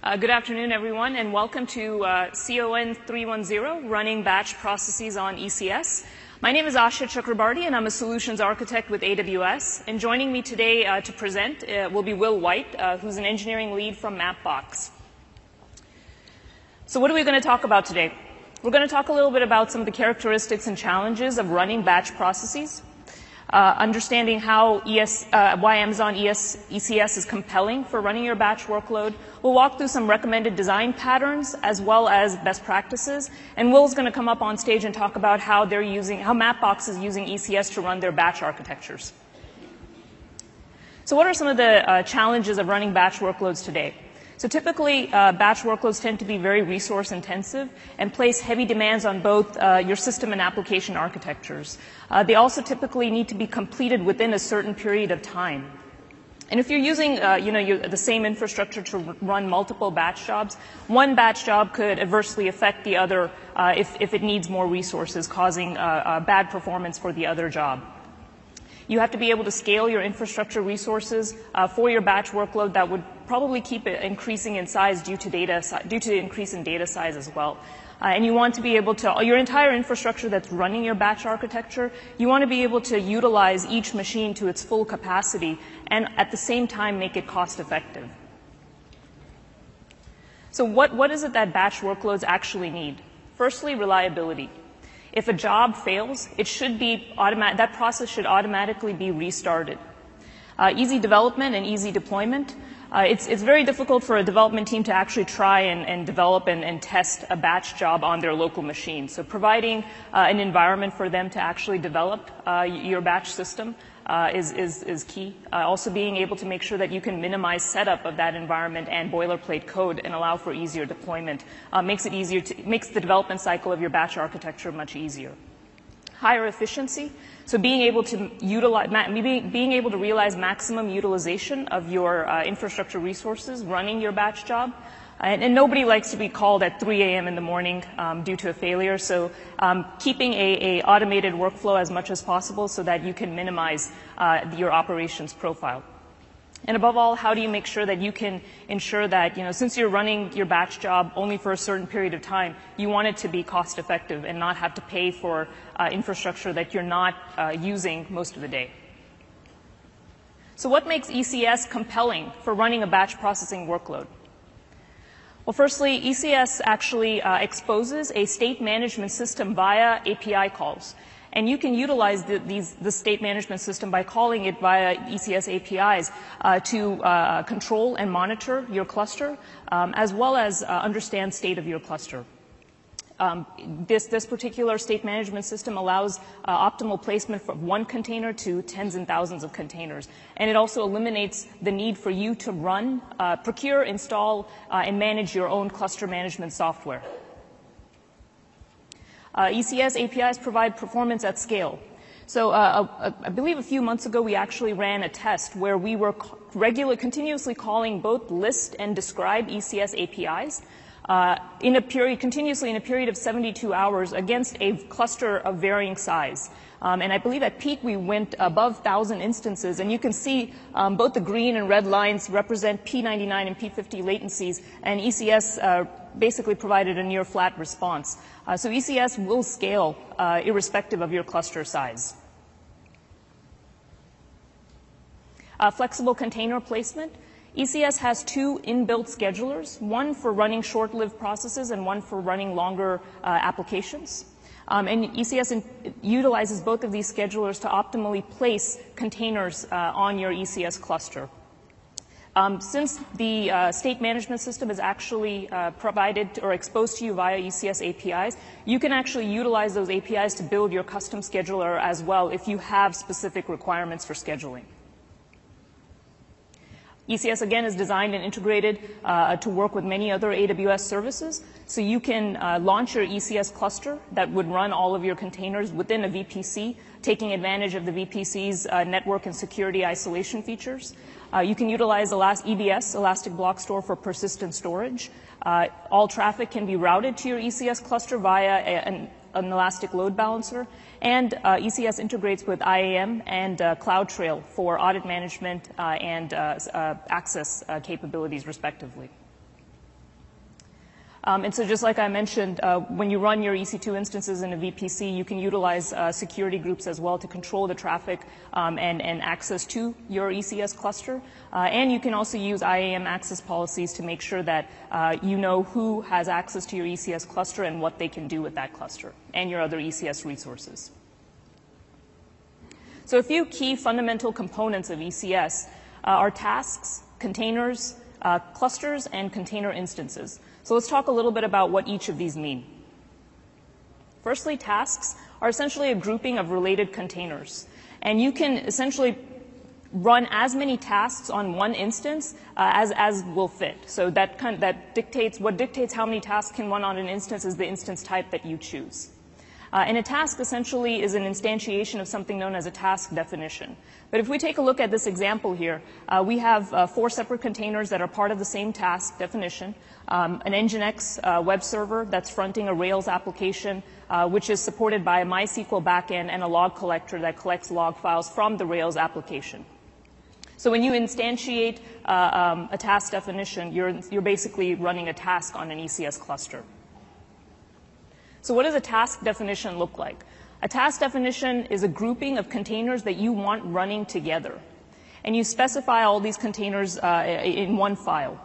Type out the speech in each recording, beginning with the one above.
Uh, good afternoon, everyone, and welcome to uh, CON 310, Running Batch Processes on ECS. My name is Asha Chakrabarty, and I'm a solutions architect with AWS. And joining me today uh, to present will be Will White, who's an engineering lead from Mapbox. So what are we going to talk about today? We're going to talk a little bit about some of the characteristics and challenges of running batch processes uh, understanding how ES, uh, why Amazon ES, ECS is compelling for running your batch workload. We'll walk through some recommended design patterns as well as best practices. And Will's going to come up on stage and talk about how they're using, how Mapbox is using ECS to run their batch architectures. So what are some of the uh, challenges of running batch workloads today? So typically, uh, batch workloads tend to be very resource intensive and place heavy demands on both uh, your system and application architectures. Uh, they also typically need to be completed within a certain period of time. And if you're using, uh, you know, the same infrastructure to run multiple batch jobs, one batch job could adversely affect the other uh, if, if it needs more resources, causing uh, bad performance for the other job. You have to be able to scale your infrastructure resources uh, for your batch workload that would probably keep it increasing in size due to data, due to the increase in data size as well. Uh, and you want to be able to, your entire infrastructure that's running your batch architecture, you want to be able to utilize each machine to its full capacity and at the same time make it cost effective. So what, what is it that batch workloads actually need? Firstly, reliability. If a job fails, it should be that process should automatically be restarted. Uh, easy development and easy deployment. Uh, it's, it's very difficult for a development team to actually try and, and develop and, and, test a batch job on their local machine. So providing uh, an environment for them to actually develop uh, your batch system uh, is, is, is, key. Uh, also being able to make sure that you can minimize setup of that environment and boilerplate code and allow for easier deployment uh, makes it easier to, makes the development cycle of your batch architecture much easier. Higher efficiency. So being able to utilize, being able to realize maximum utilization of your uh, infrastructure resources running your batch job and, and, nobody likes to be called at 3 a.m. in the morning um, due to a failure. So um, keeping a, a, automated workflow as much as possible so that you can minimize uh, your operations profile. And above all, how do you make sure that you can ensure that, you know, since you're running your batch job only for a certain period of time, you want it to be cost effective and not have to pay for uh, infrastructure that you're not uh, using most of the day. So what makes ECS compelling for running a batch processing workload? Well, firstly, ECS actually uh, exposes a state management system via API calls. And you can utilize the, these, the state management system by calling it via ECS APIs uh, to uh, control and monitor your cluster, um, as well as uh, understand state of your cluster. Um, this, this, particular state management system allows uh, optimal placement from one container to tens and thousands of containers. And it also eliminates the need for you to run, uh, procure, install, uh, and manage your own cluster management software. Uh, ECS APIs provide performance at scale. So uh, uh, I believe a few months ago we actually ran a test where we were regularly, continuously calling both list and describe ECS APIs uh, in a period, continuously in a period of 72 hours against a cluster of varying size. Um, and I believe at peak we went above 1,000 instances, and you can see um, both the green and red lines represent P99 and P50 latencies, and ECS uh, basically provided a near flat response. Uh, so ECS will scale uh, irrespective of your cluster size. Uh, flexible container placement. ECS has two inbuilt schedulers, one for running short-lived processes and one for running longer uh, applications. Um, and ECS in, utilizes both of these schedulers to optimally place containers uh, on your ECS cluster. Um, since the uh, state management system is actually uh, provided or exposed to you via ECS APIs, you can actually utilize those APIs to build your custom scheduler as well if you have specific requirements for scheduling. ECS again is designed and integrated uh, to work with many other AWS services. So you can uh, launch your ECS cluster that would run all of your containers within a VPC, taking advantage of the VPC's uh, network and security isolation features. Uh, you can utilize Elast- EBS, Elastic Block Store, for persistent storage. Uh, all traffic can be routed to your ECS cluster via a, an an elastic load balancer, and uh, ECS integrates with IAM and uh, CloudTrail for audit management uh, and access capabilities, respectively. Um, and so just like I mentioned, uh, when you run your EC2 instances in a VPC, you can utilize uh, security groups as well to control the traffic um, and, access to your ECS cluster. Uh, and you can also use IAM access policies to make sure that you know who has access to your ECS cluster and what they can do with that cluster and your other ECS resources. So a few key fundamental components of ECS are tasks, containers, uh, clusters, and container instances. So let's talk a little bit about what each of these mean. Firstly, tasks are essentially a grouping of related containers. And you can essentially run as many tasks on one instance uh, as, as will fit. So that, kind of, that dictates, what dictates how many tasks can run on an instance is the instance type that you choose. Uh, and a task essentially is an instantiation of something known as a task definition. But if we take a look at this example here, uh, we have uh, four separate containers that are part of the same task definition, um, an Nginx uh, web server that's fronting a Rails application, uh, which is supported by a MySQL backend and a log collector that collects log files from the Rails application. So when you instantiate uh, um, a task definition, you're, you're basically running a task on an ECS cluster. So what does a task definition look like? A task definition is a grouping of containers that you want running together. And you specify all these containers uh, in one file.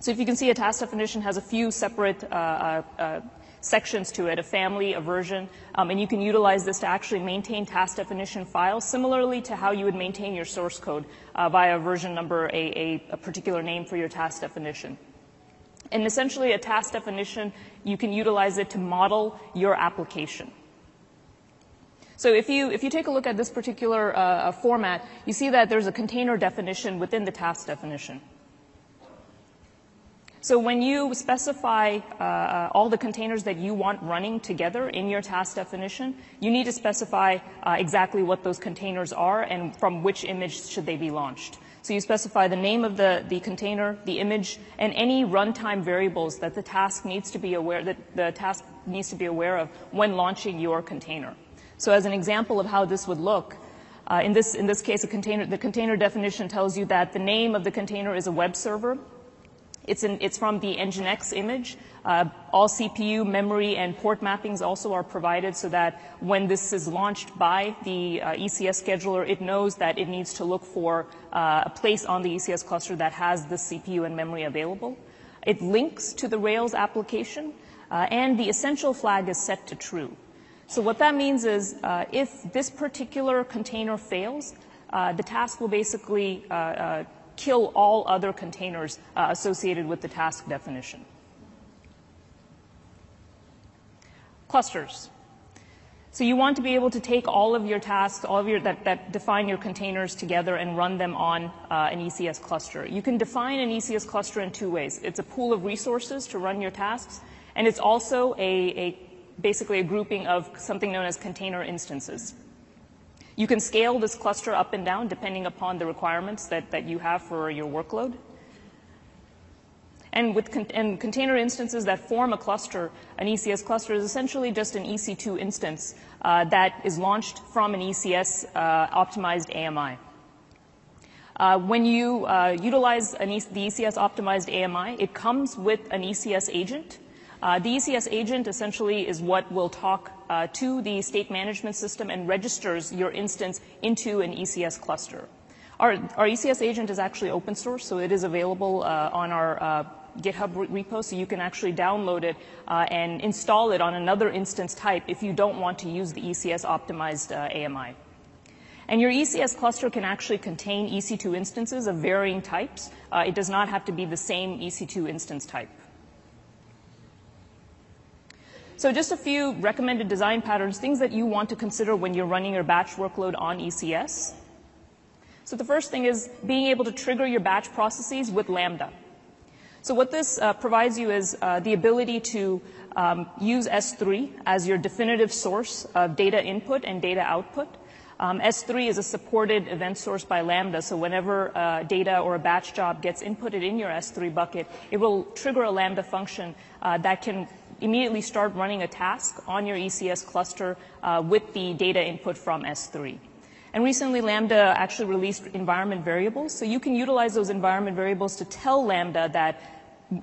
So if you can see, a task definition has a few separate uh, uh, uh, sections to it, a family, a version, um, and you can utilize this to actually maintain task definition files, similarly to how you would maintain your source code uh, via a version number, a, a, a particular name for your task definition. And essentially, a task definition, you can utilize it to model your application. So if you, if you take a look at this particular uh, format, you see that there's a container definition within the task definition. So when you specify uh, uh, all the containers that you want running together in your task definition, you need to specify uh, exactly what those containers are and from which image should they be launched. So you specify the name of the, the container, the image, and any runtime variables that the task needs to be aware that the task needs to be aware of when launching your container. So as an example of how this would look, uh, in this in this case, container, the container definition tells you that the name of the container is a web server. It's, in, it's from the Nginx image. Uh, all CPU, memory, and port mappings also are provided so that when this is launched by the uh, ECS scheduler, it knows that it needs to look for uh, a place on the ECS cluster that has the CPU and memory available. It links to the Rails application, uh, and the essential flag is set to true. So what that means is uh, if this particular container fails, uh, the task will basically kill all other containers uh, associated with the task definition. Clusters. So you want to be able to take all of your tasks, all of your that, that define your containers together and run them on uh, an ECS cluster. You can define an ECS cluster in two ways. It's a pool of resources to run your tasks, and it's also a, a basically a grouping of something known as container instances. You can scale this cluster up and down depending upon the requirements that, that you have for your workload. And with con- and container instances that form a cluster, an ECS cluster is essentially just an EC2 instance uh, that is launched from an ECS uh, optimized AMI. Uh, when you uh, utilize e- the ECS optimized AMI, it comes with an ECS agent the ECS agent essentially is what will talk uh, to the state management system and registers your instance into an ECS cluster. Our, our ECS agent is actually open source, so it is available uh, on our uh, GitHub repo, so you can actually download it uh, and install it on another instance type if you don't want to use the ECS optimized uh, AMI. And your ECS cluster can actually contain EC2 instances of varying types. it does not have to be the same EC2 instance type. So just a few recommended design patterns, things that you want to consider when you're running your batch workload on ECS. So the first thing is being able to trigger your batch processes with Lambda. So what this uh, provides you is uh, the ability to um, use S3 as your definitive source of data input and data output. Um, S3 is a supported event source by Lambda, so whenever uh, data or a batch job gets inputted in your S3 bucket, it will trigger a Lambda function uh, that can immediately start running a task on your ECS cluster uh, with the data input from S3. And recently, Lambda actually released environment variables. So you can utilize those environment variables to tell Lambda that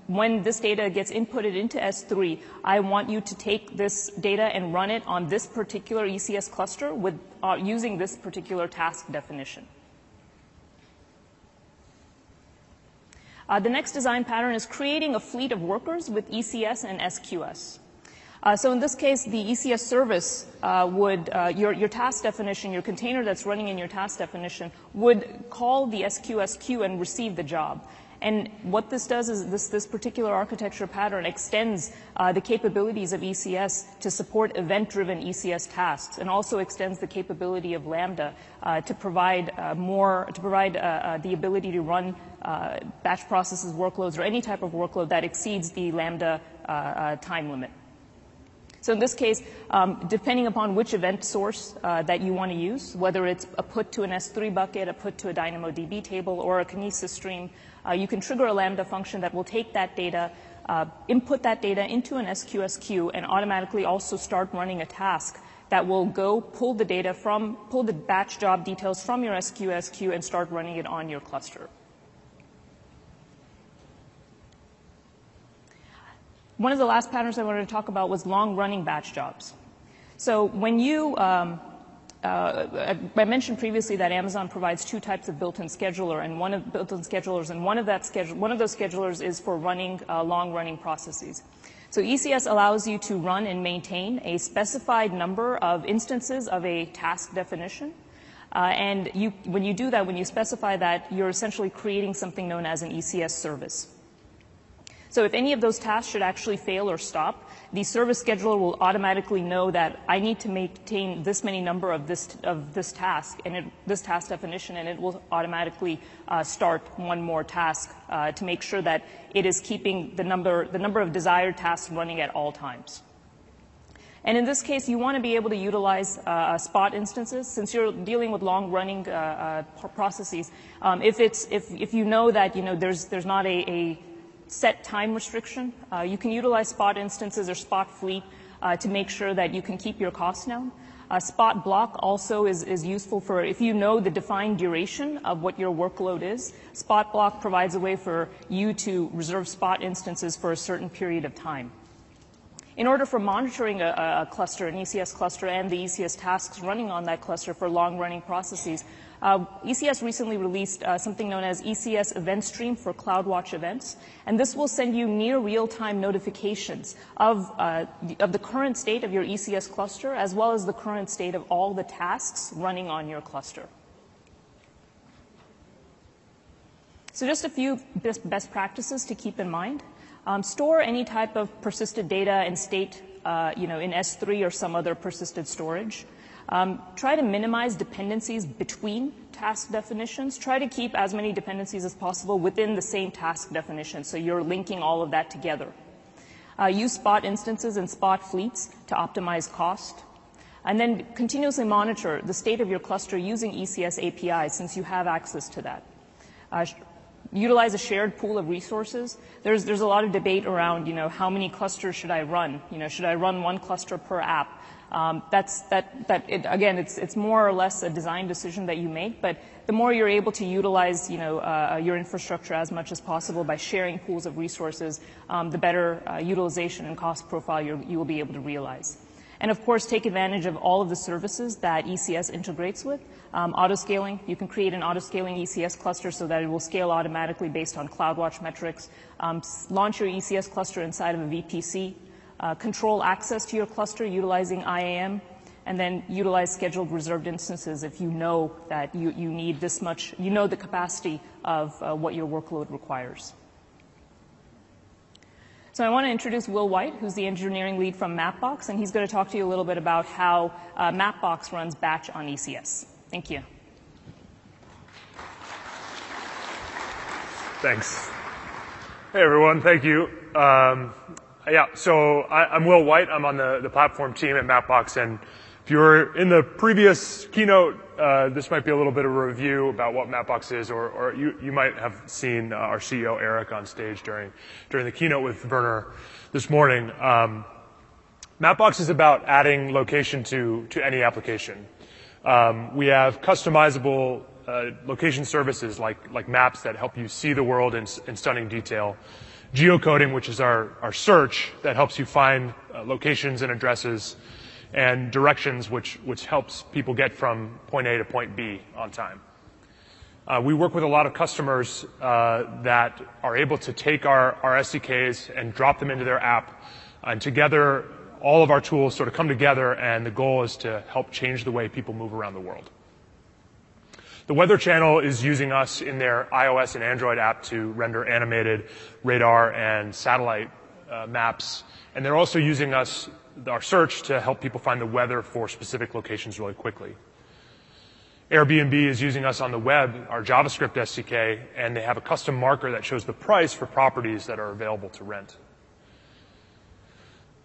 when this data gets inputted into S3, I want you to take this data and run it on this particular ECS cluster with uh, using this particular task definition. Uh, the next design pattern is creating a fleet of workers with ECS and SQS. Uh, so in this case, the ECS service uh, would, uh, your, your task definition, your container that's running in your task definition would call the SQS queue and receive the job. And what this does is this, this particular architecture pattern extends uh, the capabilities of ECS to support event-driven ECS tasks and also extends the capability of Lambda uh, to provide uh, more, to provide the ability to run uh, batch processes workloads or any type of workload that exceeds the Lambda time limit. So in this case, um, depending upon which event source uh, that you want to use, whether it's a put to an S3 bucket, a put to a DynamoDB table, or a Kinesis stream, uh, you can trigger a Lambda function that will take that data, uh, input that data into an SQS queue, and automatically also start running a task that will go pull the data from, pull the batch job details from your SQS queue and start running it on your cluster. One of the last patterns I wanted to talk about was long-running batch jobs. So when you, um, uh, I mentioned previously that Amazon provides two types of built-in scheduler and one of built-in schedulers, and one of that schedule, one of those schedulers is for running uh, long-running processes. So ECS allows you to run and maintain a specified number of instances of a task definition. Uh, and you, when you do that, when you specify that, you're essentially creating something known as an ECS service. So if any of those tasks should actually fail or stop, the service scheduler will automatically know that I need to maintain this many number of this of this task and it, this task definition, and it will automatically uh, start one more task uh, to make sure that it is keeping the number the number of desired tasks running at all times. And in this case, you want to be able to utilize uh, spot instances since you're dealing with long-running uh, uh, processes. Um, if it's if if you know that you know there's there's not a, a set time restriction. Uh, you can utilize spot instances or spot fleet uh, to make sure that you can keep your costs down. Uh, spot block also is, is useful for if you know the defined duration of what your workload is. Spot block provides a way for you to reserve spot instances for a certain period of time. In order for monitoring a, a cluster, an ECS cluster, and the ECS tasks running on that cluster for long-running processes, uh, ECS recently released uh, something known as ECS Event Stream for CloudWatch events, and this will send you near real-time notifications of, uh, of the current state of your ECS cluster as well as the current state of all the tasks running on your cluster. So just a few best practices to keep in mind. Um, store any type of persisted data and state, uh, you know, in S3 or some other persisted storage. Um, try to minimize dependencies between task definitions. Try to keep as many dependencies as possible within the same task definition, so you're linking all of that together. Uh, use spot instances and spot fleets to optimize cost. And then continuously monitor the state of your cluster using ECS APIs since you have access to that. Uh, utilize a shared pool of resources. There's, there's a lot of debate around, you know, how many clusters should I run? You know, should I run one cluster per app? Um, that's that that it, again, it's it's more or less a design decision that you make. But the more you're able to utilize, you know, uh, your infrastructure as much as possible by sharing pools of resources, um, the better uh, utilization and cost profile you will be able to realize. And of course, take advantage of all of the services that ECS integrates with. Um, auto-scaling, you can create an auto-scaling ECS cluster so that it will scale automatically based on CloudWatch metrics. Um, launch your ECS cluster inside of a VPC uh, control access to your cluster utilizing IAM, and then utilize scheduled reserved instances if you know that you, you need this much, you know the capacity of uh, what your workload requires. So I want to introduce Will White, who's the engineering lead from Mapbox, and he's going to talk to you a little bit about how uh, Mapbox runs batch on ECS. Thank you. Thanks. Hey everyone, thank you. Um, yeah, so I, am Will White. I'm on the, the platform team at Mapbox, and if you were in the previous keynote, this might be a little bit of a review about what Mapbox is, or, you, might have seen uh, our CEO Eric on stage during during the keynote with Werner this morning. Um, Mapbox is about adding location to any application. Um, we have customizable uh, location services like like maps that help you see the world in, in stunning detail geocoding, which is our, search that helps you find uh, locations and addresses, and directions, which, which helps people get from point A to point B on time. Uh, we work with a lot of customers uh, that are able to take our, our SDKs and drop them into their app, and together, all of our tools sort of come together, and the goal is to help change the way people move around the world. The Weather Channel is using us in their iOS and Android app to render animated radar and satellite uh, maps. And they're also using us, our search, to help people find the weather for specific locations really quickly. Airbnb is using us on the web, our JavaScript SDK, and they have a custom marker that shows the price for properties that are available to rent.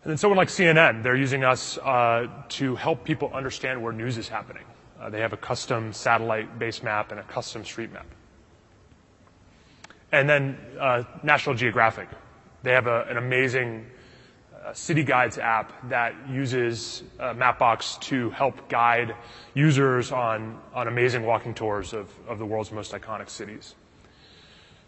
And then someone like CNN, they're using us uh, to help people understand where news is happening. Uh, they have a custom satellite-based map and a custom street map. And then uh, National Geographic. They have a, an amazing city guides app that uses uh, Mapbox to help guide users on, on amazing walking tours of, of the world's most iconic cities.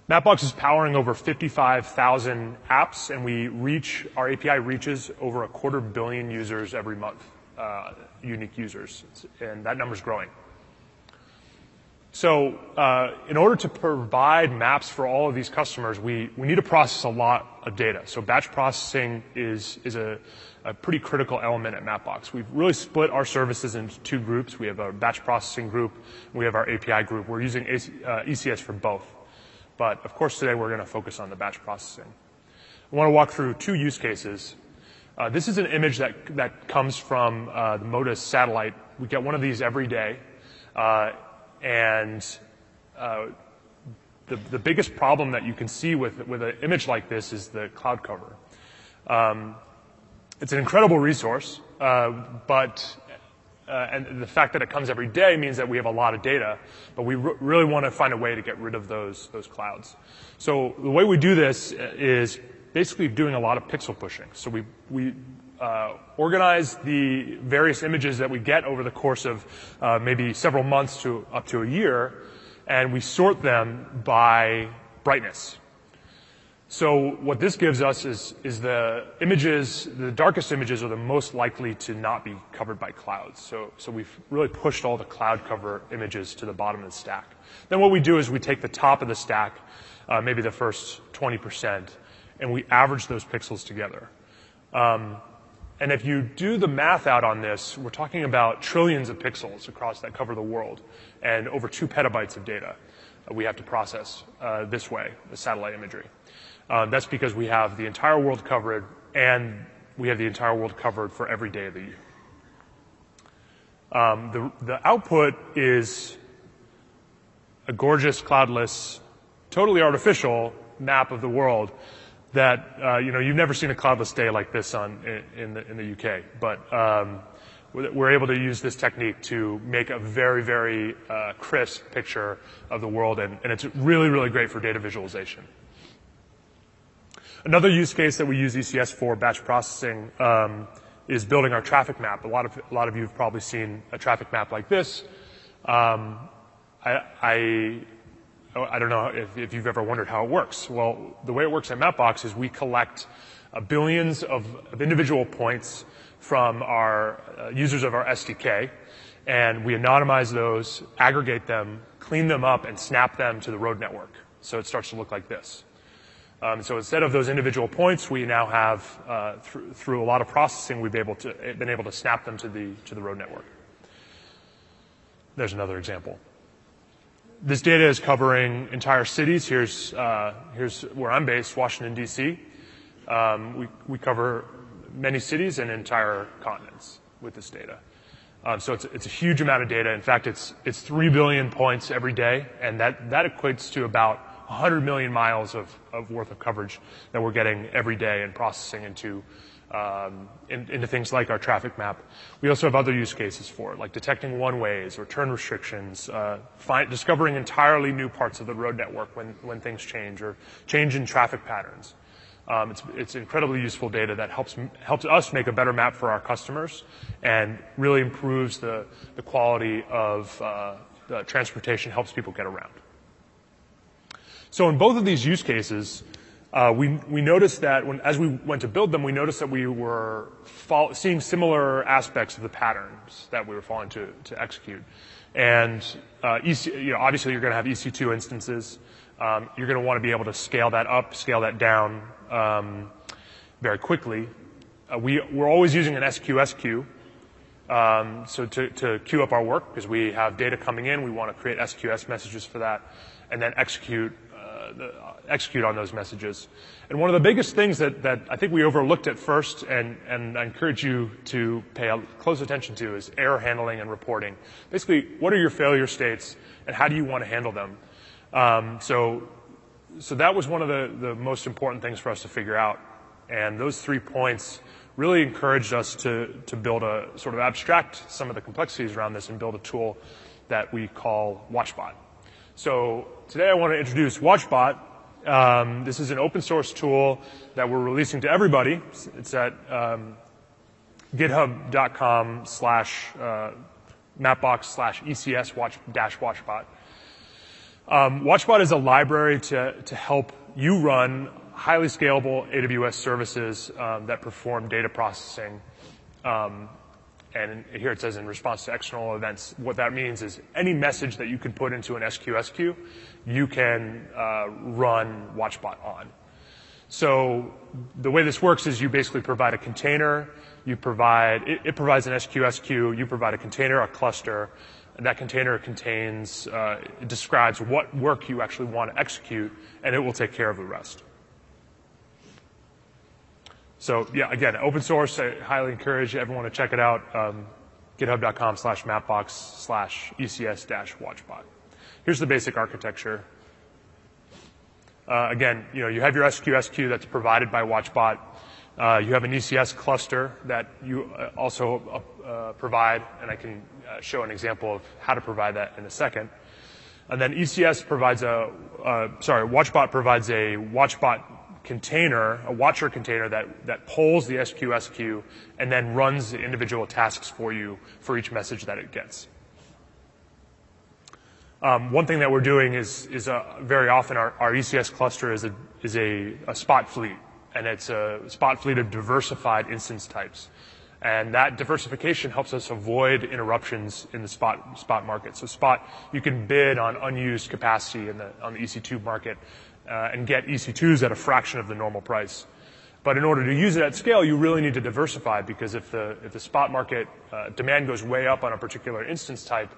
Mapbox is powering over 55,000 apps, and we reach, our API reaches over a quarter billion users every month uh, unique users, and that number is growing. So, uh, in order to provide maps for all of these customers, we, we need to process a lot of data. So, batch processing is, is a, pretty critical element at Mapbox. We've really split our services into two groups. We have a batch processing group, and we have our API group. We're using uh, ECS for both. But of course, today we're going to focus on the batch processing. I want to walk through two use cases uh, this is an image that, that comes from the MODIS satellite. We get one of these every day. Uh, and uh, the, the biggest problem that you can see with, with an image like this is the cloud cover. Um, it's an incredible resource, uh, but uh, and the fact that it comes every day means that we have a lot of data, but we r- really want to find a way to get rid of those, those clouds. So the way we do this is basically doing a lot of pixel pushing. So we, we uh, organize the various images that we get over the course of uh, maybe several months to up to a year, and we sort them by brightness. So what this gives us is, is the images, the darkest images are the most likely to not be covered by clouds. So, so we've really pushed all the cloud cover images to the bottom of the stack. Then what we do is we take the top of the stack, uh, maybe the first 20%, and we average those pixels together. Um, and if you do the math out on this, we're talking about trillions of pixels across that cover the world and over two petabytes of data we have to process uh, this way, the satellite imagery. Uh, that's because we have the entire world covered and we have the entire world covered for every day of the year. Um, the, the output is a gorgeous, cloudless, totally artificial map of the world that uh, you know you've never seen a cloudless day like this on in, the in the UK, but um, we're able to use this technique to make a very very uh, crisp picture of the world, and, it's really really great for data visualization. Another use case that we use ECS for batch processing um, is building our traffic map. A lot of a lot of you have probably seen a traffic map like this. Um, I, I Oh, don't know if, if you've ever wondered how it works. Well, the way it works at Mapbox is we collect uh, billions of, of, individual points from our uh, users of our SDK, and we anonymize those, aggregate them, clean them up, and snap them to the road network. So it starts to look like this. Um, so instead of those individual points, we now have, uh, through, through a lot of processing, we've been able to, been able to snap them to the, to the road network. There's another example this data is covering entire cities. Here's, uh, here's where I'm based, Washington, D.C. Um, we, we cover many cities and entire continents with this data. Um, so it's, it's a huge amount of data. In fact, it's, it's 3 billion points every day, and that, that equates to about 100 million miles of, of worth of coverage that we're getting every day and processing into in, into things like our traffic map. We also have other use cases for it, like detecting one-ways or turn restrictions, uh, discovering entirely new parts of the road network when, things change, or change in traffic patterns. Um, it's, incredibly useful data that helps, helps us make a better map for our customers and really improves the, the quality of uh, the transportation, helps people get around. So in both of these use cases, we, we noticed that when, as we went to build them, we noticed that we were seeing similar aspects of the patterns that we were falling to, to execute. And uh, obviously, you're going to have EC2 instances. Um, you're going to want to be able to scale that up, scale that down um, very quickly. Uh, we, we're always using an SQS queue. Um, so to, queue up our work, because we have data coming in, we want to create SQS messages for that, and then execute uh, the, uh, execute on those messages. And one of the biggest things that, that I think we overlooked at first, and, and I encourage you to pay close attention to, is error handling and reporting. Basically, what are your failure states, and how do you want to handle them? Um, so, so that was one of the, the most important things for us to figure out. And those three points really encouraged us to, to build a sort of abstract some of the complexities around this and build a tool that we call WatchBot. So today I want to introduce WatchBot. Um, this is an open source tool that we're releasing to everybody. It's at um, github.com slash uh, mapbox slash ECS watch dash WatchBot. Um, WatchBot is a library to, to help you run highly scalable AWS services um, that perform data processing. Um, and here it says in response to external events. What that means is any message that you can put into an SQS queue, you can uh, run WatchBot on. So the way this works is you basically provide a container, you provide, it, it provides an SQS queue, you provide a container, a cluster, and that container contains, uh, describes what work you actually want to execute, and it will take care of the rest. So yeah, again, open source. I highly encourage everyone to check it out. Um, GitHub.com slash mapbox slash ECS dash watchbot. Here's the basic architecture. Uh, again, you know, you have your SQS queue that's provided by WatchBot. Uh, you have an ECS cluster that you uh, also provide, and I can show an example of how to provide that in a second. And then ECS provides a, sorry, WatchBot provides a WatchBot container, a watcher container that, that pulls the SQS queue and then runs the individual tasks for you for each message that it gets. Um, one thing that we're doing is, is uh, very often our, our, ECS cluster is, a, is a, a spot fleet, and it's a spot fleet of diversified instance types. And that diversification helps us avoid interruptions in the spot, spot market. So spot, you can bid on unused capacity in the, on the EC2 market uh, and get EC2s at a fraction of the normal price. But in order to use it at scale, you really need to diversify because if the, if the spot market uh, demand goes way up on a particular instance type,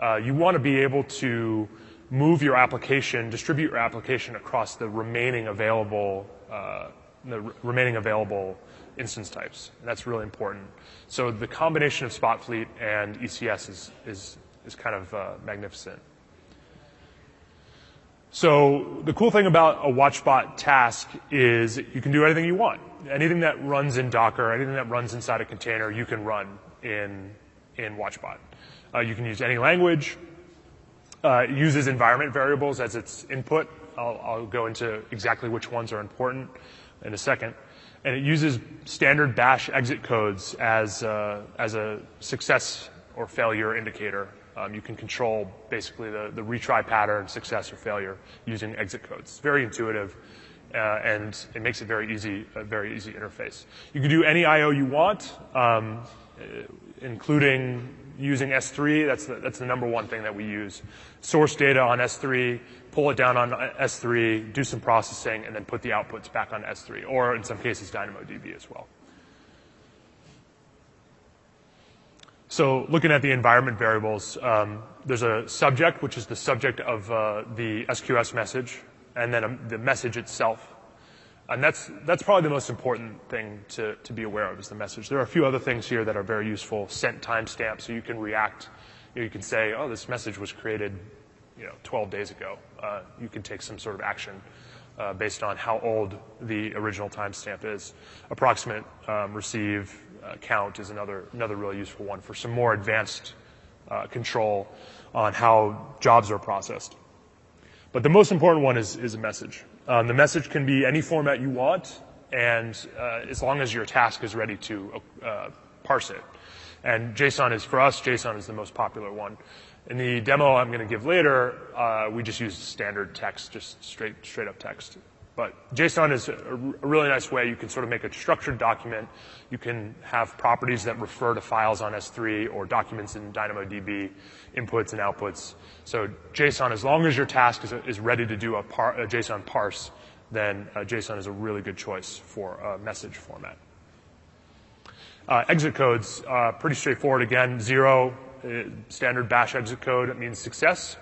uh, you want to be able to move your application, distribute your application across the remaining available, uh, the remaining available instance types. And that's really important. So the combination of Spot Fleet and ECS is, is, is kind of uh, magnificent. So the cool thing about a WatchBot task is you can do anything you want. Anything that runs in Docker, anything that runs inside a container, you can run in, in WatchBot. Uh, you can use any language. Uh, it uses environment variables as its input. I'll, I'll go into exactly which ones are important in a second. And it uses standard bash exit codes as, uh, as a success or failure indicator um, you can control basically the, the retry pattern, success or failure using exit codes. It's very intuitive. Uh, and it makes it very easy, a very easy interface. You can do any I/O you want, um, including using S3. That's the, that's the number one thing that we use. Source data on S3, pull it down on S3, do some processing, and then put the outputs back on S3, or in some cases DynamoDB as well. Looking at the environment variables, um, there's a subject, which is the subject of uh, the SQS message, and then the message itself. And that's, that's probably the most important thing to, to be aware of is the message. There are a few other things here that are very useful. Sent timestamp, so you can react. You, can say, oh, this message was created you know, 12 days ago. Uh, you can take some sort of action uh, based on how old the original timestamp is. Approximate um, receive count is another, another really useful one for some more advanced uh, control on how jobs are processed. But the most important one is, is a message. Um, the message can be any format you want, and uh, as long as your task is ready to uh, parse it. And JSON is, for us, JSON is the most popular one. In the demo I'm going to give later, uh, we just use standard text, just straight, straight up text. But JSON is a, really nice way. You can sort of make a structured document. You can have properties that refer to files on S3 or documents in DynamoDB, inputs and outputs. So JSON, as long as your task is, is ready to do a, par, a JSON parse, then uh, JSON is a really good choice for a message format. Uh, exit codes, uh, pretty straightforward. Again, zero, uh, standard bash exit code, it means success.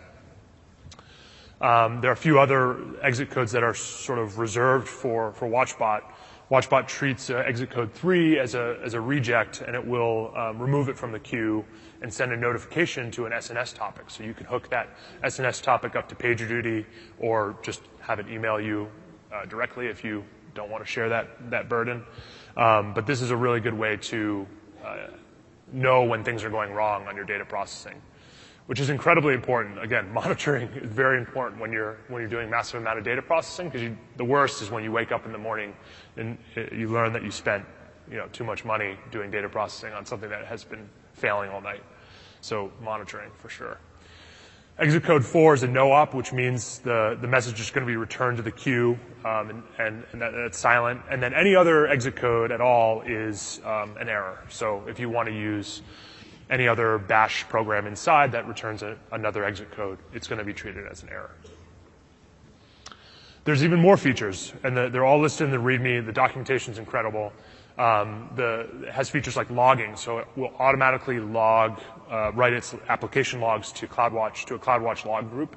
Um, there are a few other exit codes that are sort of reserved for, for WatchBot. WatchBot treats uh, exit code 3 as a, as a reject, and it will um, remove it from the queue and send a notification to an SNS topic. So you can hook that SNS topic up to PagerDuty or just have it email you uh, directly if you don't want to share that, that burden. Um, but this is a really good way to uh, know when things are going wrong on your data processing, which is incredibly important. Again, monitoring is very important when you're when you're doing massive amount of data processing because the worst is when you wake up in the morning and uh, you learn that you spent you know too much money doing data processing on something that has been failing all night. So monitoring for sure. Exit code 4 is a no-op, which means the, the message is going to be returned to the queue, um, and, and, and that, that's silent. And then any other exit code at all is um, an error. So if you want to use any other bash program inside that returns a, another exit code, it's going to be treated as an error. There's even more features, and the, they're all listed in the README. The documentation is incredible. Um, the, it has features like logging, so it will automatically log, uh, write its application logs to CloudWatch, to a CloudWatch log group.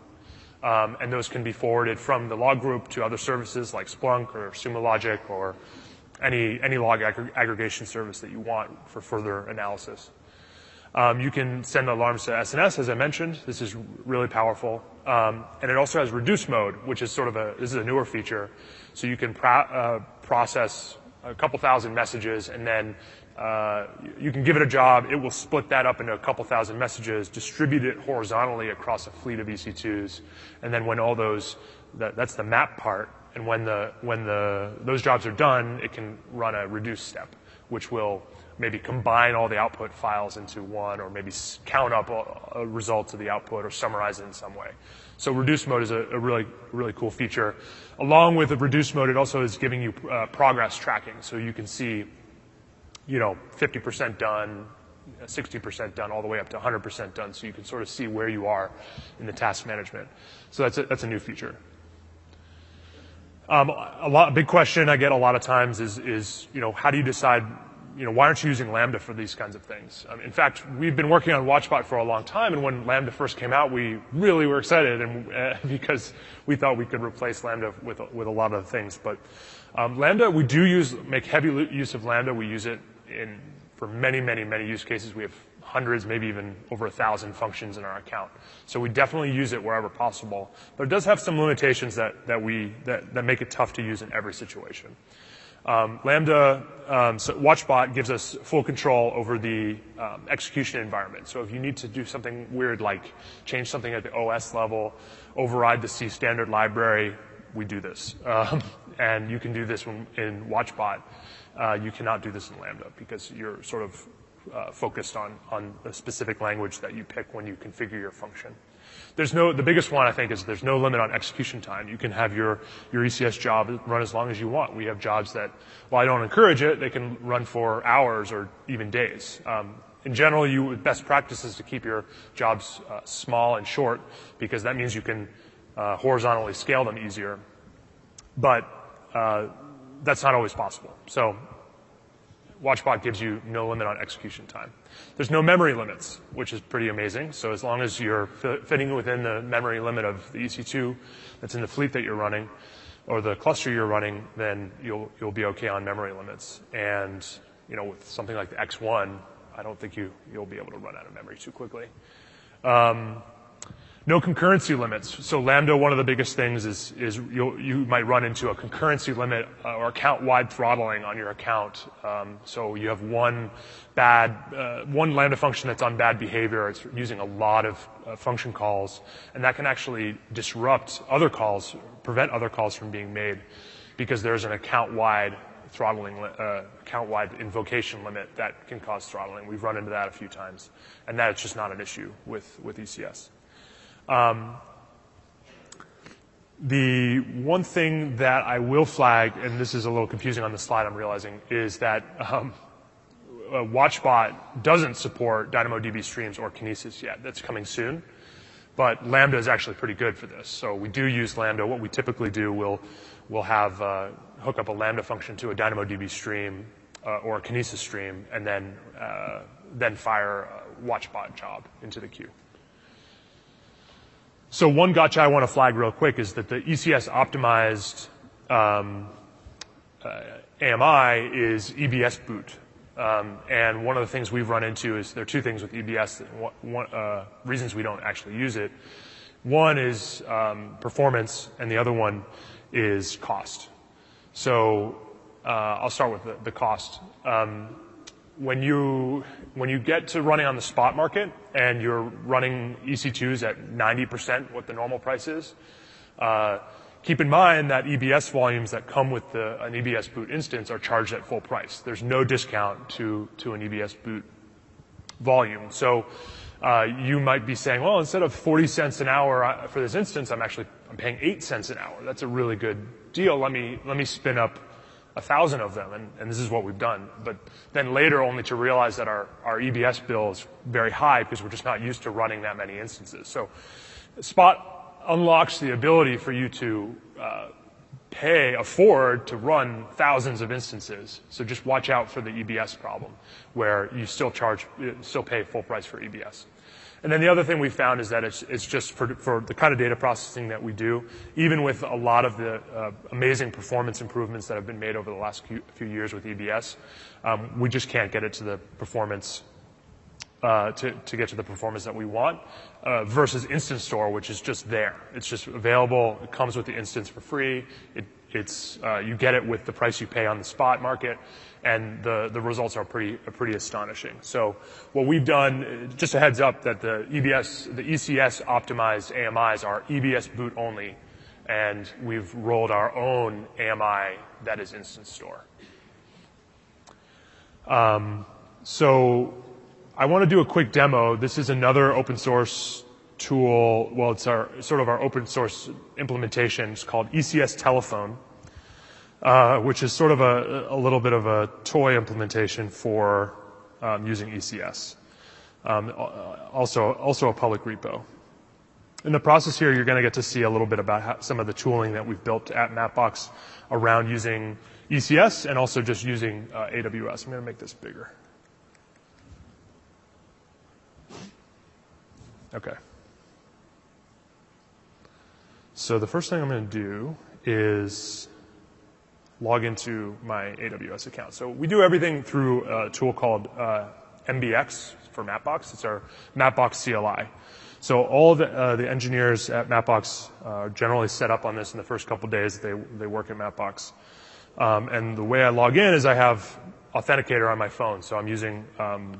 Um, and those can be forwarded from the log group to other services like Splunk or Sumo Logic or any, any log aggr- aggregation service that you want for further analysis. Um, you can send alarms to SNS, as I mentioned. This is really powerful. Um, and it also has reduce mode, which is sort of a, this is a newer feature. So you can uh, process a couple thousand messages, and then uh, you can give it a job. It will split that up into a couple thousand messages, distribute it horizontally across a fleet of EC2s, and then when all those, that, that's the map part, and when the when the those jobs are done, it can run a reduce step, which will maybe combine all the output files into one, or maybe count up a, a results of the output, or summarize it in some way. So reduce mode is a, a really, really cool feature. Along with the reduce mode, it also is giving you uh, progress tracking. So you can see, you know, 50% done, 60% done, all the way up to 100% done. So you can sort of see where you are in the task management. So that's a, that's a new feature. Um, a, lot, a big question I get a lot of times is, is, you know, how do you decide you know, why aren't you using Lambda for these kinds of things? Um, in fact, we've been working on WatchBot for a long time, and when Lambda first came out, we really were excited, and uh, because we thought we could replace Lambda with with a lot of things. But um, Lambda, we do use make heavy use of Lambda. We use it in for many, many, many use cases. We have hundreds, maybe even over a thousand functions in our account. So we definitely use it wherever possible. But it does have some limitations that that we that, that make it tough to use in every situation. Um, Lambda, um, WatchBot gives us full control over the um, execution environment. So if you need to do something weird like change something at the OS level, override the C standard library, we do this. And you can do this in WatchBot. Uh, you cannot do this in Lambda because you're sort of uh, focused on, on a specific language that you pick when you configure your function. There's no, the biggest one I think is there's no limit on execution time. You can have your, your ECS job run as long as you want. We have jobs that, while I don't encourage it, they can run for hours or even days. Um, in general, you, best practice is to keep your jobs uh, small and short because that means you can uh, horizontally scale them easier. But uh, that's not always possible. So WatchBot gives you no limit on execution time. There's no memory limits, which is pretty amazing. So as long as you're fitting within the memory limit of the EC2 that's in the fleet that you're running, or the cluster you're running, then you'll you'll be okay on memory limits. And you know, with something like the X1, I don't think you you'll be able to run out of memory too quickly. Um, no concurrency limits. So Lambda, one of the biggest things is, is you might run into a concurrency limit or account-wide throttling on your account. Um, so you have one bad, uh, one Lambda function that's on bad behavior. It's using a lot of uh, function calls, and that can actually disrupt other calls, prevent other calls from being made because there's an account-wide throttling, uh, account-wide invocation limit that can cause throttling. We've run into that a few times, and that's just not an issue with, with ECS. Um, The one thing that I will flag, and this is a little confusing on the slide, I'm realizing, is that um, WatchBot doesn't support DynamoDB streams or Kinesis yet. That's coming soon. But Lambda is actually pretty good for this. So we do use Lambda. What we typically do, we'll, we'll have uh, hook up a Lambda function to a DynamoDB stream uh, or a Kinesis stream, and then, uh, then fire a WatchBot job into the queue. So one gotcha I want to flag real quick is that the ECS optimized um, uh, AMI is EBS boot. Um, and one of the things we've run into is there are two things with EBS, uh, reasons we don't actually use it. One is um, performance, and the other one is cost. So uh, I'll start with the cost. When you get to running on the spot market and you're running EC2s at 90% what the normal price is, uh, keep in mind that EBS volumes that come with an EBS boot instance are charged at full price. There's no discount to an EBS boot volume. So uh, you might be saying, well, instead of 40 cents an hour uh, for this instance, I'm actually paying eight cents an hour. That's a really good deal. Let me spin up a thousand of them, and, and, this is what we've done. But then later, only to realize that our, our EBS bill is very high because we're just not used to running that many instances. So Spot unlocks the ability for you to uh, pay, afford to run thousands of instances. So just watch out for the EBS problem, where you still charge, still pay full price for EBS. And then the other thing we found is that it's, just for, the kind of data processing that we do, even with a lot of the uh, amazing performance improvements that have been made over the last few, years with EBS, um, we just can't get it to the performance uh, to, get to the performance that we want uh, versus Instance Store, which is just there. It's just available. It comes with the instance for free. It, it's uh, you get it with the price you pay on the spot market, and the results are pretty pretty astonishing. So what we've done, just a heads up, that the EBS the ECS optimized AMIs are EBS boot only, and we've rolled our own AMI that is Instance Store. Um, so I want to do a quick demo. This is another open source tool. Well, it's our sort of our open source implementation. It's called ECS Telephone, uh, which is sort of a, a, little bit of a toy implementation for um, using ECS. Um, also, also a public repo. In the process here, you're going to get to see a little bit about how, some of the tooling that we've built at Mapbox around using ECS and also just using uh, AWS. I'm going to make this bigger. Okay. So the first thing I'm going to do is log into my AWS account. So we do everything through a tool called uh, MBX for Mapbox. It's our Mapbox CLI. So all the, uh, the engineers at Mapbox are generally set up on this in the first couple days that they, they work at Mapbox. Um, and the way I log in is I have Authenticator on my phone. So I'm using um,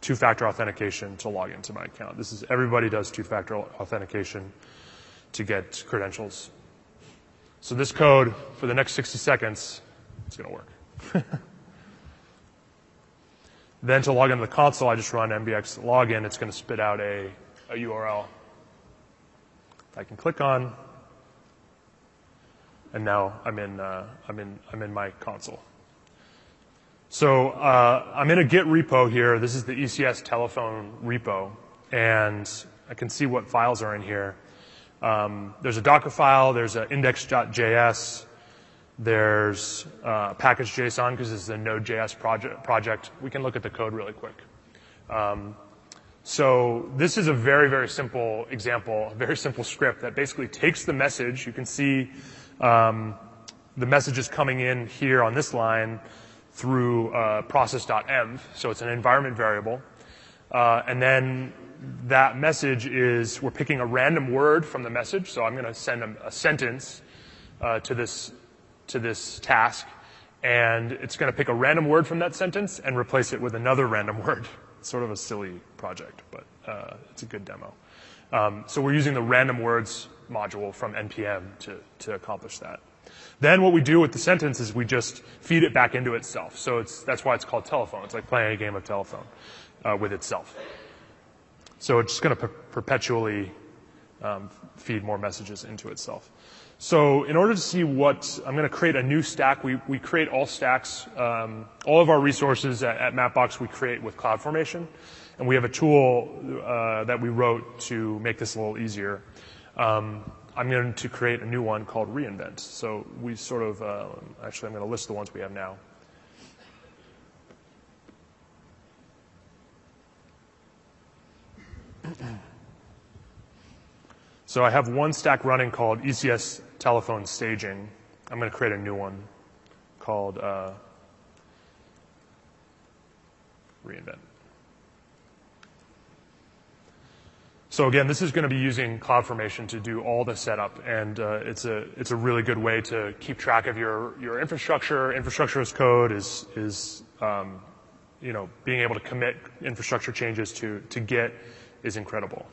two-factor authentication to log into my account. This is everybody does two-factor authentication to get credentials. So this code for the next 60 seconds, it's going to work. then to log into the console, I just run mbx login. It's going to spit out a, a URL I can click on, and now I'm in, uh, I'm in, I'm in my console. So uh, I'm in a Git repo here. This is the ECS telephone repo, and I can see what files are in here. Um, there's a Docker file. There's an index.js. There's uh, package.json because this is a Node.js project, project. We can look at the code really quick. Um, so this is a very, very simple example, a very simple script that basically takes the message. You can see um, the messages coming in here on this line through uh, process.env, so it's an environment variable. Uh, and then that message is we're picking a random word from the message. So I'm going to send a, a sentence uh, to this to this task, and it's going to pick a random word from that sentence and replace it with another random word. It's sort of a silly project, but uh, it's a good demo. Um, so we're using the random words module from npm to to accomplish that. Then what we do with the sentence is we just feed it back into itself. So it's, that's why it's called telephone. It's like playing a game of telephone uh, with itself. So it's just going to per- perpetually um, feed more messages into itself. So in order to see what, I'm going to create a new stack. We, we create all stacks, um, all of our resources at, Mapbox we create with CloudFormation. And we have a tool uh, that we wrote to make this a little easier. Um, I'm going to create a new one called reinvent. So we sort of, uh, actually I'm going to list the ones we have now. So I have one stack running called ECS telephone staging. I'm going to create a new one called uh, reinvent. So again, this is going to be using CloudFormation to do all the setup, and uh, it's a it's a really good way to keep track of your your infrastructure. Infrastructure as code is is um, you know being able to commit infrastructure changes to to Git is incredible.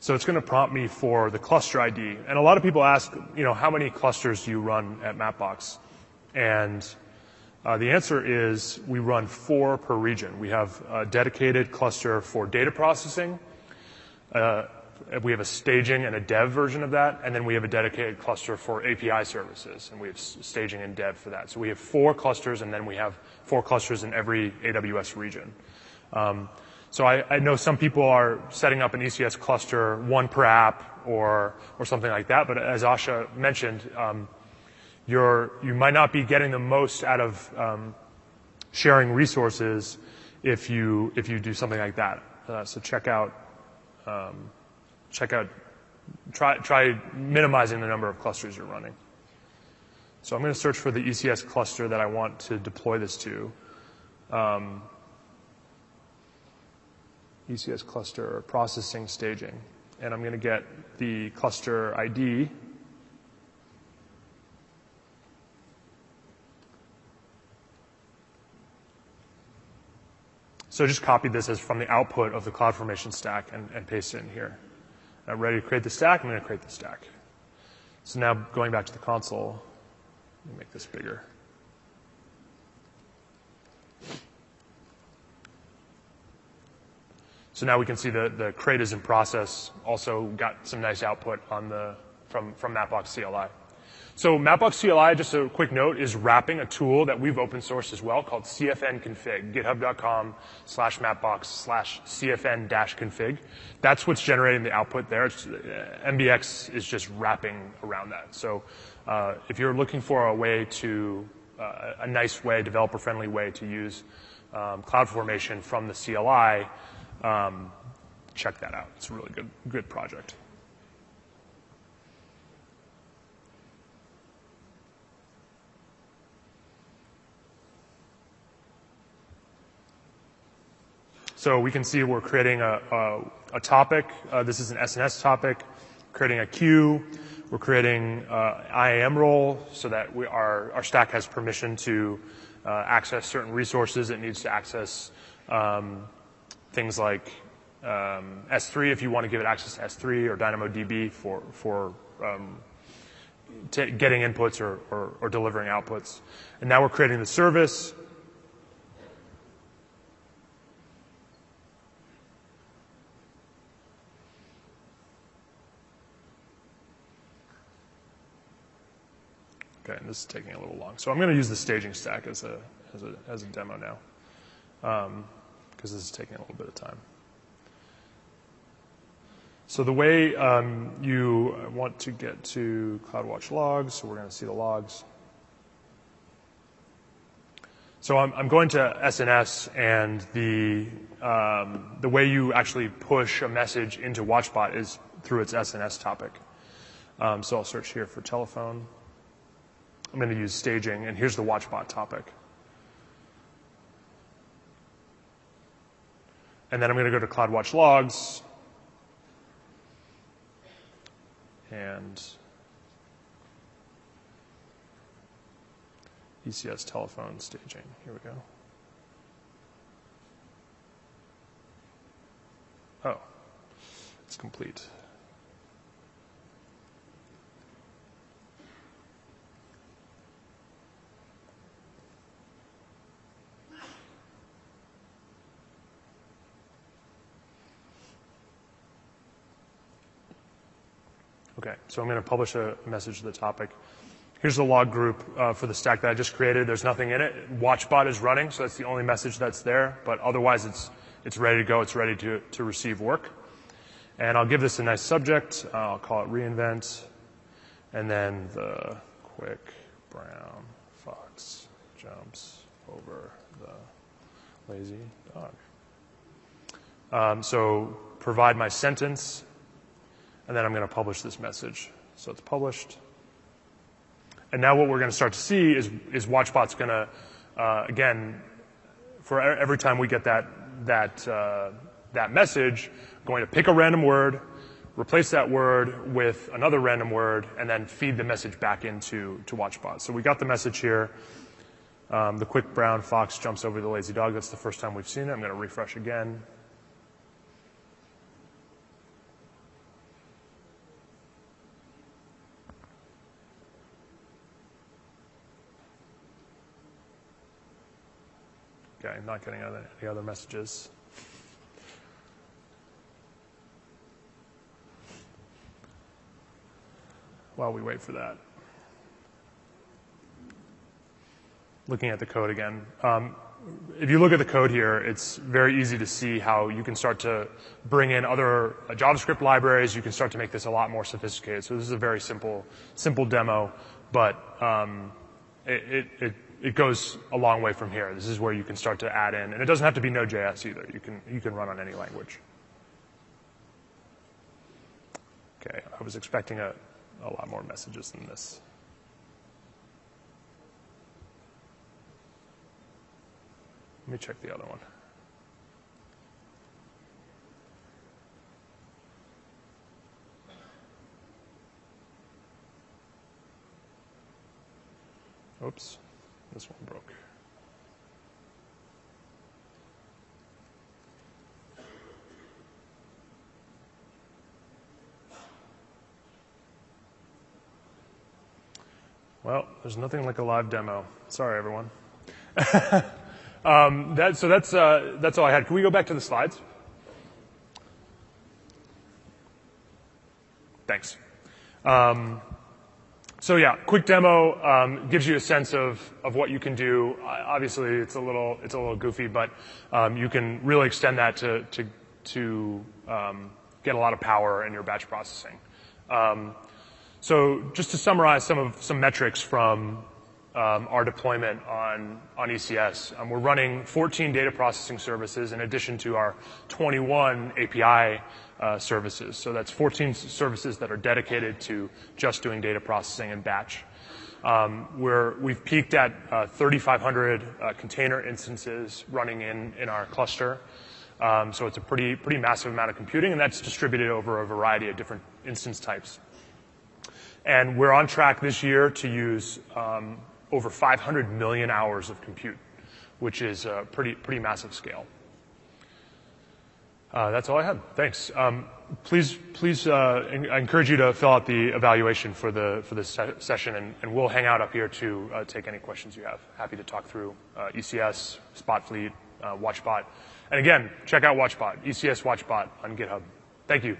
So it's going to prompt me for the cluster ID. And a lot of people ask, you know, how many clusters do you run at Mapbox? And uh, the answer is we run four per region. We have a dedicated cluster for data processing. Uh, we have a staging and a dev version of that, and then we have a dedicated cluster for API services, and we have staging and dev for that. So we have four clusters, and then we have four clusters in every AWS region. Um, so I, I, know some people are setting up an ECS cluster, one per app or, or something like that. But as Asha mentioned, um, you're, you might not be getting the most out of um, sharing resources if you, if you do something like that. Uh, so check out, um, check out, try, try minimizing the number of clusters you're running. So I'm going to search for the ECS cluster that I want to deploy this to. Um, ECS cluster processing staging. And I'm going to get the cluster ID. So just copy this as from the output of the CloudFormation stack and, and paste it in here. I'm ready to create the stack. I'm going to create the stack. So now going back to the console, let me make this bigger. So now we can see the, the crate is in process. Also got some nice output on the, from, from Mapbox CLI. So Mapbox CLI, just a quick note, is wrapping a tool that we've open sourced as well called CFN config, github.com slash mapbox slash CFN dash config. That's what's generating the output there. It's, uh, MBX is just wrapping around that. So uh, if you're looking for a way to, uh, a nice way, developer friendly way to use um, CloudFormation from the CLI, um, check that out. It's a really good, good project. So we can see we're creating a, a, a topic. Uh, this is an SNS topic. Creating a queue. We're creating uh, IAM role so that we, our, our stack has permission to uh, access certain resources it needs to access um, things like um, S3 if you want to give it access to S3 or DynamoDB for, for um, getting inputs or, delivering outputs. And now we're creating the service. Okay, and this is taking a little long. So I'm going to use the staging stack as a, as a, as a demo now. Because this is taking a little bit of time. So the way um, you want to get to CloudWatch logs, so we're going to see the logs. So I'm, I'm going to SNS, and the um, the way you actually push a message into WatchBot is through its SNS topic. Um, so I'll search here for telephone. I'm going to use staging, and here's the WatchBot topic. And then I'm going to go to CloudWatch logs and ECS telephone staging. Here we go. Oh, it's complete. So I'm going to publish a message to the topic. Here's the log group uh, for the stack that I just created. There's nothing in it. Watchbot is running, so that's the only message that's there. But otherwise, it's it's ready to go. It's ready to to receive work. And I'll give this a nice subject. Uh, I'll call it reinvent, and then the quick brown fox jumps over the lazy dog. Um, so provide my sentence, and then I'm going to publish this message. So it's published. And now what we're going to start to see is, is WatchBot's going to, uh, again, for every time we get that, that, uh, that message, going to pick a random word, replace that word with another random word, and then feed the message back into to WatchBot. So we got the message here. Um, the quick brown fox jumps over the lazy dog. That's the first time we've seen it. I'm going to refresh again. Okay, not getting any other messages. While we wait for that. Looking at the code again. Um, if you look at the code here, it's very easy to see how you can start to bring in other uh, JavaScript libraries. You can start to make this a lot more sophisticated. So this is a very simple, simple demo, but um, it, it, it it goes a long way from here. This is where you can start to add in, and it doesn't have to be Node.js either. You can, you can run on any language. Okay, I was expecting a, a lot more messages than this. Let me check the other one. Oops. This one broke. Well, there's nothing like a live demo. Sorry, everyone. um, that, so that's, uh, that's all I had. Can we go back to the slides? Thanks. Um, yeah, quick demo um, gives you a sense of, of what you can do. Obviously, it's a little it's a little goofy, but um, you can really extend that to um, get a lot of power in your batch processing. So just to summarize some of some metrics from our deployment on ECS, um, we're running 14 data processing services in addition to our 21 API uh, services. So that's 14 services that are dedicated to just doing data processing and batch. Um, we've peaked at uh, 3,500 uh, container instances running in, our cluster. Um, so it's a pretty, massive amount of computing, and that's distributed over a variety of different instance types. And we're on track this year to use um, over 500 million hours of compute, which is a pretty, pretty massive scale. Uh, that's all I had. Thanks. Um, please, please, uh, I encourage you to fill out the evaluation for the for this se- session, and, and, we'll hang out up here to uh, take any questions you have. Happy to talk through uh, ECS, Spotfleet, uh, WatchBot, and again, check out WatchBot, ECS WatchBot on GitHub. Thank you.